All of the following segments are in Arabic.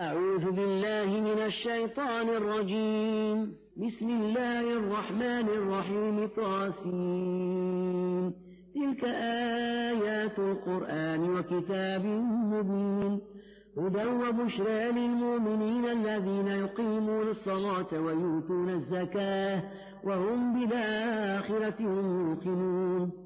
أعوذ بالله من الشيطان الرجيم. بسم الله الرحمن الرحيم. طاسين. تلك آيات القرآن وكتاب مبين. هدى وبشرى للمؤمنين الذين يقيمون الصلاة ويؤتون الزكاة وهم بالآخرة هم يوقنون.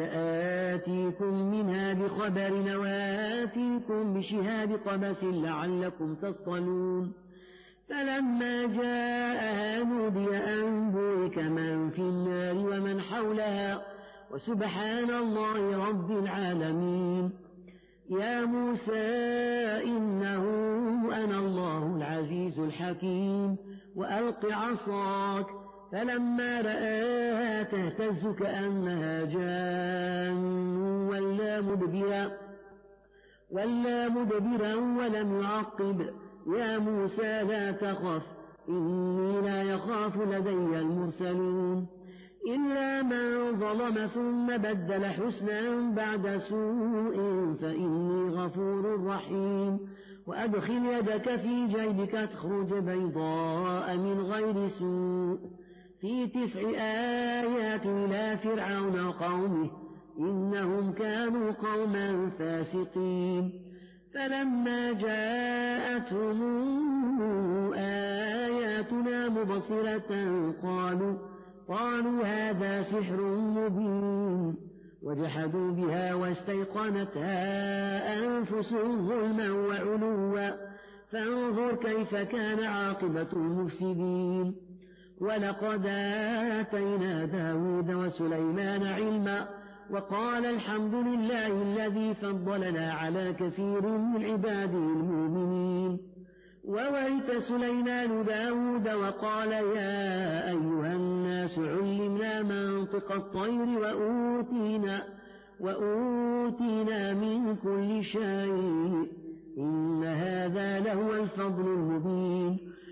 سآتيكم منها بخبر وآتيكم بشهاب قبس لعلكم تصطلون. فلما جاءها نودي أن بورك من في النار ومن حولها وسبحان الله رب العالمين. يا موسى إنه أنا الله العزيز الحكيم. وألق عصاك فلما رآها تهتز كأنها جان ولا مدبرا ولا مدبرا ولم يعقب. يا موسى لا تخف إني لا يخاف لدي المرسلون. إلا من ظلم ثم بدل حسنا بعد سوء فإني غفور رحيم. وأدخل يدك في جيبك تخرج بيضاء من غير سوء. في تسع آيات إلى فرعون وقومه إنهم كانوا قوما فاسقين. فلما جاءتهم آياتنا مبصرة قالوا قالوا هذا سحر مبين. وجحدوا بها واستيقنتها أنفسهم ظلما وعلوا. فانظر كيف كان عاقبة المفسدين. ولقد آتينا داود وسليمان علما وقال الحمد لله الذي فضلنا على كثير من عباده المؤمنين. وورث سليمان داود وقال يا أيها الناس علمنا منطق الطير وأوتينا وأوتينا من كل شيء إن هذا لهو الفضل المبين.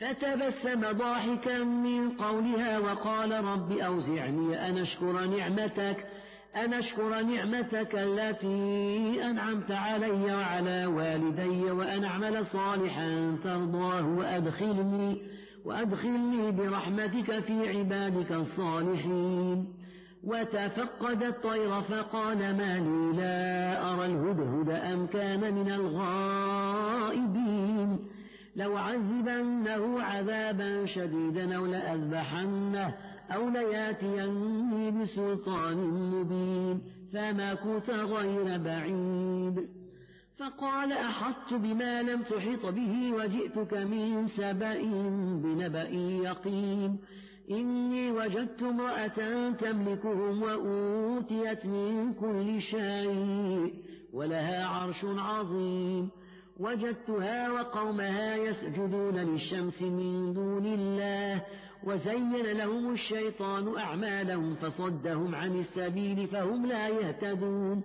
فتبسم ضاحكا من قولها وقال رب أوزعني أن أشكر نعمتك أن أشكر نعمتك التي أنعمت علي وعلى والدي وأن أعمل صالحا ترضاه وأدخلني وأدخلني برحمتك في عبادك الصالحين. وتفقد الطير فقال ما لي لا أرى الهدهد أم كان من الغائبين. لو عذبنه عذابا شديدا أو لأذبحنه أو لياتيني بسلطان مبين فما كنت غير بعيد فقال أحطت بما لم تحط به وجئتك من سبأ بنبأ يقين إني وجدت امرأة تملكهم وأوتيت من كل شيء ولها عرش عظيم وجدتها وقومها يسجدون للشمس من دون الله وزين لهم الشيطان أعمالهم فصدهم عن السبيل فهم لا يهتدون.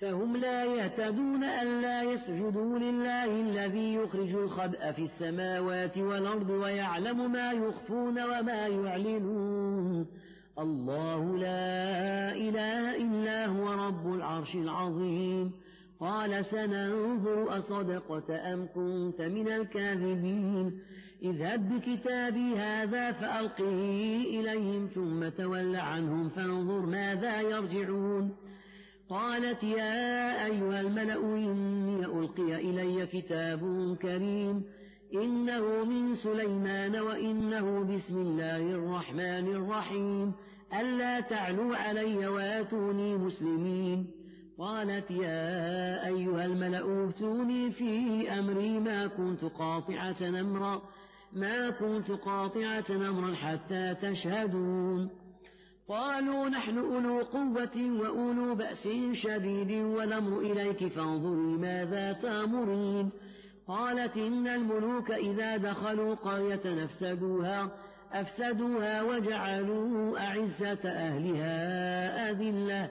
فهم لا يهتدون ألا يسجدوا لله الذي يخرج الخبأ في السماوات والأرض ويعلم ما يخفون وما يعلنون. الله لا إله إلا هو رب العرش العظيم. قال سننظر أصدقت أم كنت من الكاذبين. اذهب بكتابي هذا فألقه إليهم ثم تول عنهم فانظر ماذا يرجعون. قالت يا أيها الملأ إني ألقي إلي كتاب كريم. إنه من سليمان وإنه بسم الله الرحمن الرحيم. ألا تعلوا علي واتوني مسلمين. قالت يا أيها الملأ اوتوني في أمري ما كنت قاطعة أمرا ما كنت قاطعة أمرا حتى تشهدون. قالوا نحن أولو قوة وأولو بأس شديد والأمر إليك فانظري ماذا تأمرين. قالت إن الملوك إذا دخلوا قرية أفسدوها أفسدوها وجعلوا أعزة أهلها أذلة.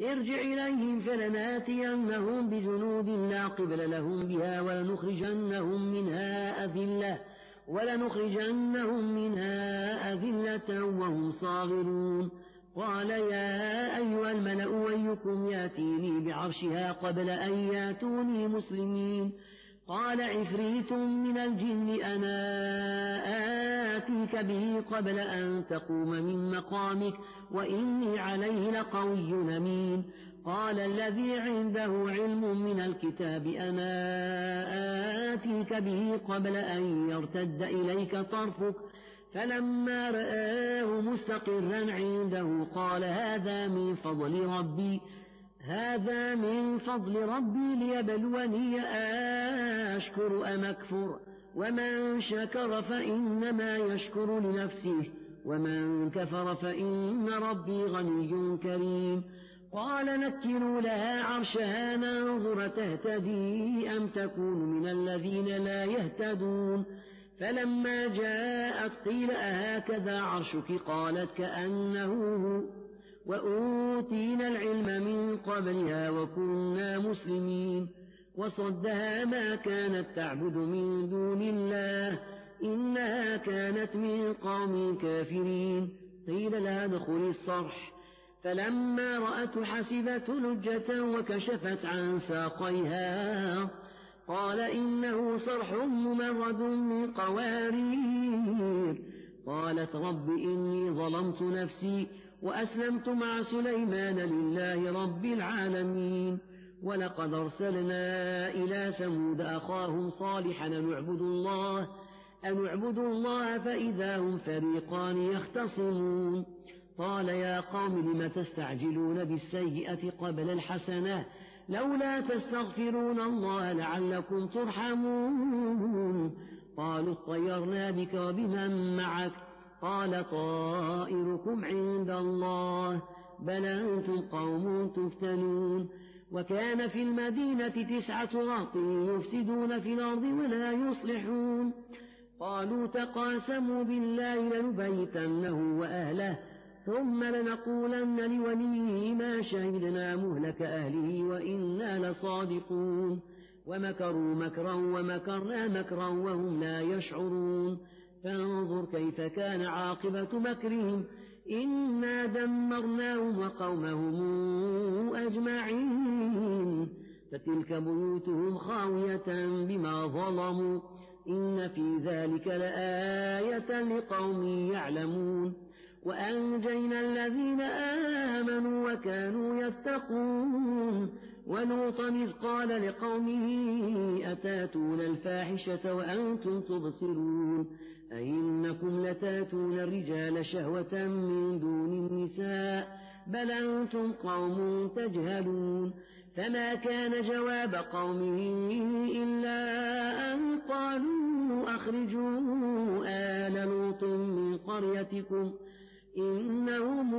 ارجع إليهم فلناتينهم بجنود لا قبل لهم بها ولنخرجنهم منها أذلة ولنخرجنهم منها أذلة وهم صاغرون. قال يا أيها الملأ أيكم ياتيني بعرشها قبل أن ياتوني مسلمين. قال عفريت من الجن أنا آتيك به قبل أن تقوم من مقامك وإني عليه لقوي أمين. قال الذي عنده علم من الكتاب أنا آتيك به قبل أن يرتد إليك طرفك. فلما رآه مستقرا عنده قال هذا من فضل ربي. هذا من فضل ربي ليبلوني أشكر أم أكفر؟ ومن شكر فإنما يشكر لنفسه ومن كفر فإن ربي غني كريم. قال نكروا لها عرشها ننظر تهتدي أم تكون من الذين لا يهتدون؟ فلما جاءت قيل أهكذا عرشك؟ قالت كأنه هو وأوتينا العلم من قبلها وكنا مسلمين وصدها ما كانت تعبد من دون الله إنها كانت من قوم كافرين. قيل لها ادخل الصرح. فلما رأته حسبته لجة وكشفت عن ساقيها. قال إنه صرح ممرد من قوارير. قالت رب إني ظلمت نفسي وأسلمت مع سليمان لله رب العالمين. ولقد أرسلنا إلى ثمود أخاهم صالحا أن اعبدوا الله أن اعبدوا الله فإذا هم فريقان يختصمون. قال يا قوم لم تستعجلون بالسيئة قبل الحسنة؟ لولا تستغفرون الله لعلكم ترحمون. قالوا اطيرنا بك وبمن معك؟ قال طائركم عند الله بل أنتم قوم تفتنون. وكان في المدينة تسعة رهط يفسدون في الأرض ولا يصلحون. قالوا تقاسموا بالله لنبيتنه وأهله ثم لنقولن لوليه ما شهدنا مهلك أهله وإنا لصادقون. ومكروا مكرا ومكرنا مكرا وهم لا يشعرون. فانظر كيف كان عاقبة مكرهم إنا دمرناهم وقومهم أجمعين فتلك بيوتهم خاوية بما ظلموا إن في ذلك لآية لقوم يعلمون وأنجينا الذين آمنوا وكانوا يتقون ولوطا إذ قال لقومه أتاتون الفاحشة وأنتم تبصرون؟ أئنكم لتاتون الرجال شهوة من دون النساء بل أنتم قوم تجهلون. فما كان جواب قومه إلا أن قالوا أخرجوا آل لوط من قريتكم إنهم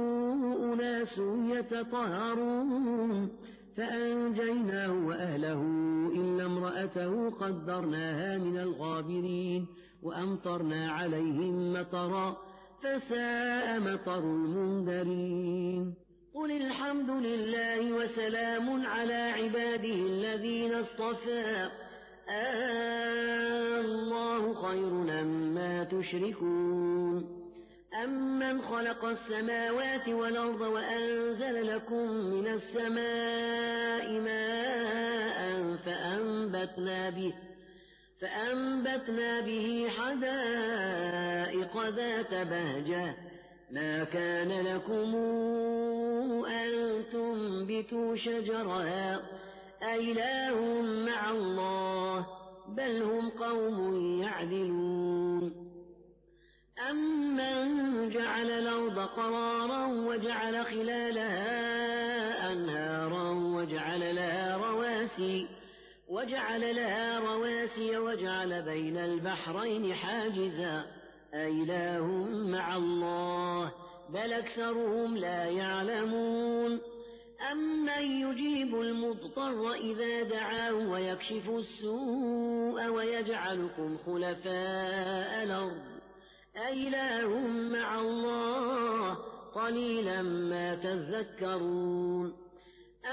أناس يتطهرون. فأنجيناه وأهله إلا امرأته قدرناها من الغابرين وأمطرنا عليهم مطرا فساء مطر المنذرين. قل الحمد لله وسلام على عباده الذين اصطفى. آه الله خير أما تشركون. أمن خلق السماوات والأرض وأنزل لكم من السماء ماء فأنبتنا به فأنبتنا به حدائق ذات بهجة ما كان لكم أن تنبتوا شجرها أإله مع الله بل هم قوم يعدلون أمن جعل الأرض قرارا وجعل خلالها أنهارا وجعل لها رواسي وجعل لها رواسي وجعل بين البحرين حاجزا. أإله مع الله بل أكثرهم لا يعلمون. أمن يجيب المضطر إذا دعاه ويكشف السوء ويجعلكم خلفاء الأرض. أإله مع الله قليلا ما تذكرون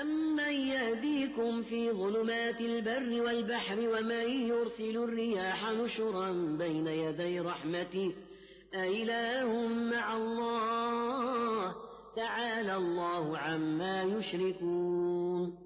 أمن يهديكم في ظلمات البر والبحر ومن يرسل الرياح نشرا بين يدي رحمته أإله مع الله تعالى الله عما يشركون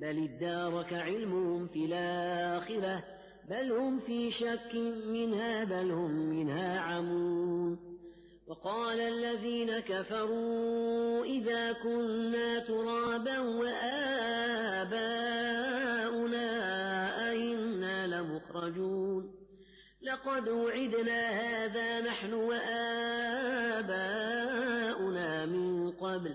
بل ادارك علمهم في الآخرة بل هم في شك منها بل هم منها عمون. وقال الذين كفروا إذا كنا ترابا وآباؤنا أئنا لمخرجون. لقد وعدنا هذا نحن وآباؤنا من قبل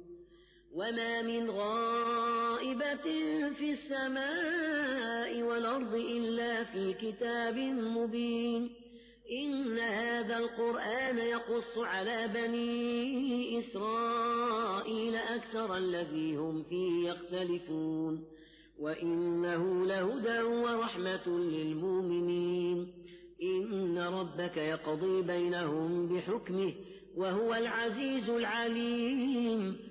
وما من غائبة في السماء والأرض إلا في كتاب مبين إن هذا القرآن يقص على بني إسرائيل أكثر الذي هم فيه يختلفون وإنه لهدى ورحمة للمؤمنين إن ربك يقضي بينهم بحكمه وهو العزيز العليم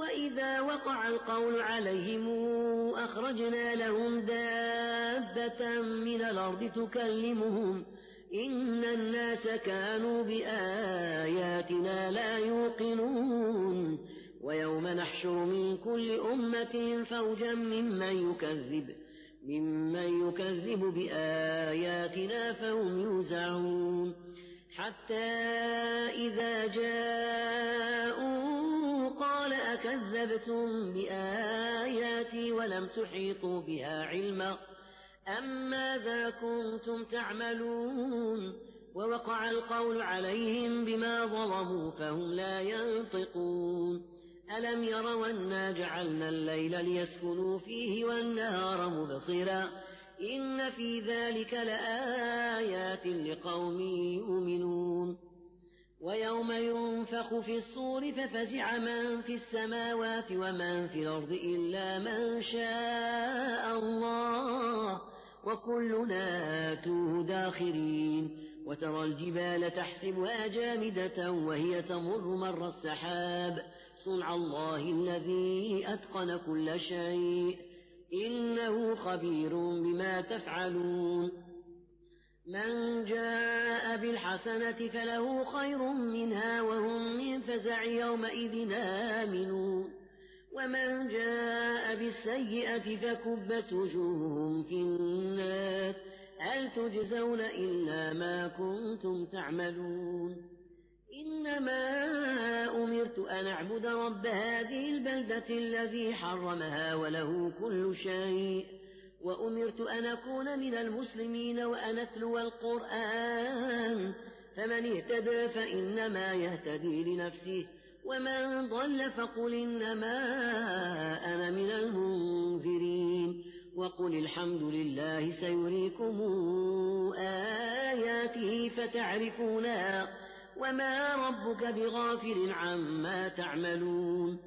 وإذا وقع القول عليهم أخرجنا لهم دابة من الأرض تكلمهم إن الناس كانوا بآياتنا لا يوقنون ويوم نحشر من كل أمة فوجا ممن يكذب ممن يكذب بآياتنا فهم يوزعون حتى إذا جاءوا قال أكذبتم بآياتي ولم تحيطوا بها علما أم ماذا كنتم تعملون ووقع القول عليهم بما ظلموا فهم لا ينطقون ألم يروا أنا جعلنا الليل ليسكنوا فيه والنهار مبصرا إن في ذلك لآيات لقوم يؤمنون ويوم ينفخ في الصور ففزع من في السماوات ومن في الأرض إلا من شاء الله وكلنا آتوه داخرين وترى الجبال تحسبها جامدة وهي تمر مر السحاب صنع الله الذي أتقن كل شيء إنه خبير بما تفعلون من جاء بالحسنة فله خير منها وهم من فزع يومئذ آمنون. ومن جاء بالسيئة فكبت وجوههم في النار. هل تجزون إلا ما كنتم تعملون؟ إنما أمرت أن أعبد رب هذه البلدة الذي حرمها وله كل شيء. وأمرت أن أكون من المسلمين وأن أتلو القرآن. فمن اهتدى فإنما يهتدي لنفسه ومن ضل فقل إنما أنا من المنذرين. وقل الحمد لله سيريكم آياته فتعرفونها وما ربك بغافل عما تعملون.